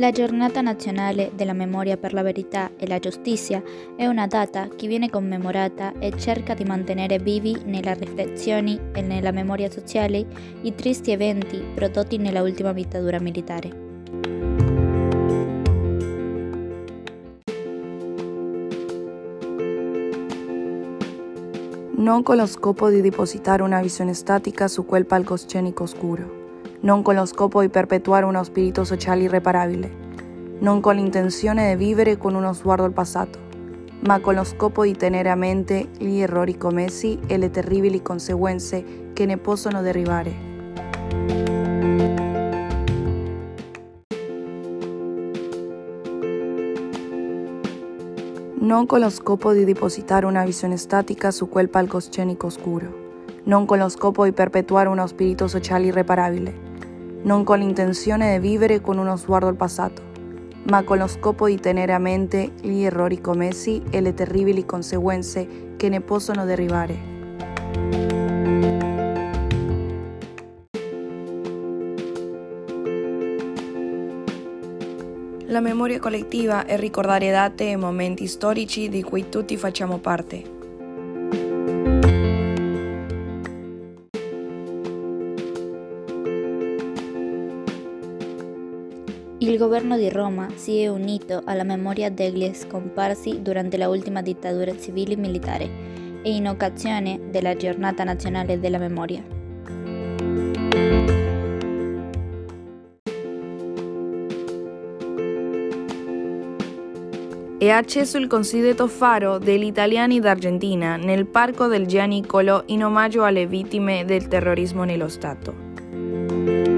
La giornata nazionale della memoria per la verità e la giustizia è una data che viene commemorata e cerca di mantenere vivi nelle riflessioni e nella memoria sociale i tristi eventi prodotti nella ultima dittatura militare. Non con lo scopo di depositare una visione statica su quel palcoscenico oscuro non con lo scopo di perpetuare uno spirito sociale irreparabile, non con l'intenzione di vivere con uno sguardo al passato, ma con lo scopo di tenere a mente gli errori commessi e le terribili conseguenze che ne possono derivare. Non con lo scopo di depositare una visione statica su quel palcoscenico oscuro, non con lo scopo di perpetuare uno spirito sociale irreparabile, non con l'intenzione di vivere con uno sguardo al passato, ma con lo scopo di tenere a mente gli errori commessi e le terribili conseguenze che ne possono derivare. La memoria collettiva è ricordare date e momenti storici di cui tutti facciamo parte. Il governo di Roma si è unito alla memoria degli scomparsi durante l'ultima dittatura civile militare e in occasione della giornata nazionale della memoria. È acceso il cosiddetto faro degli italiani d'Argentina nel parco del Gianicolo in omaggio alle vittime del terrorismo nello Stato.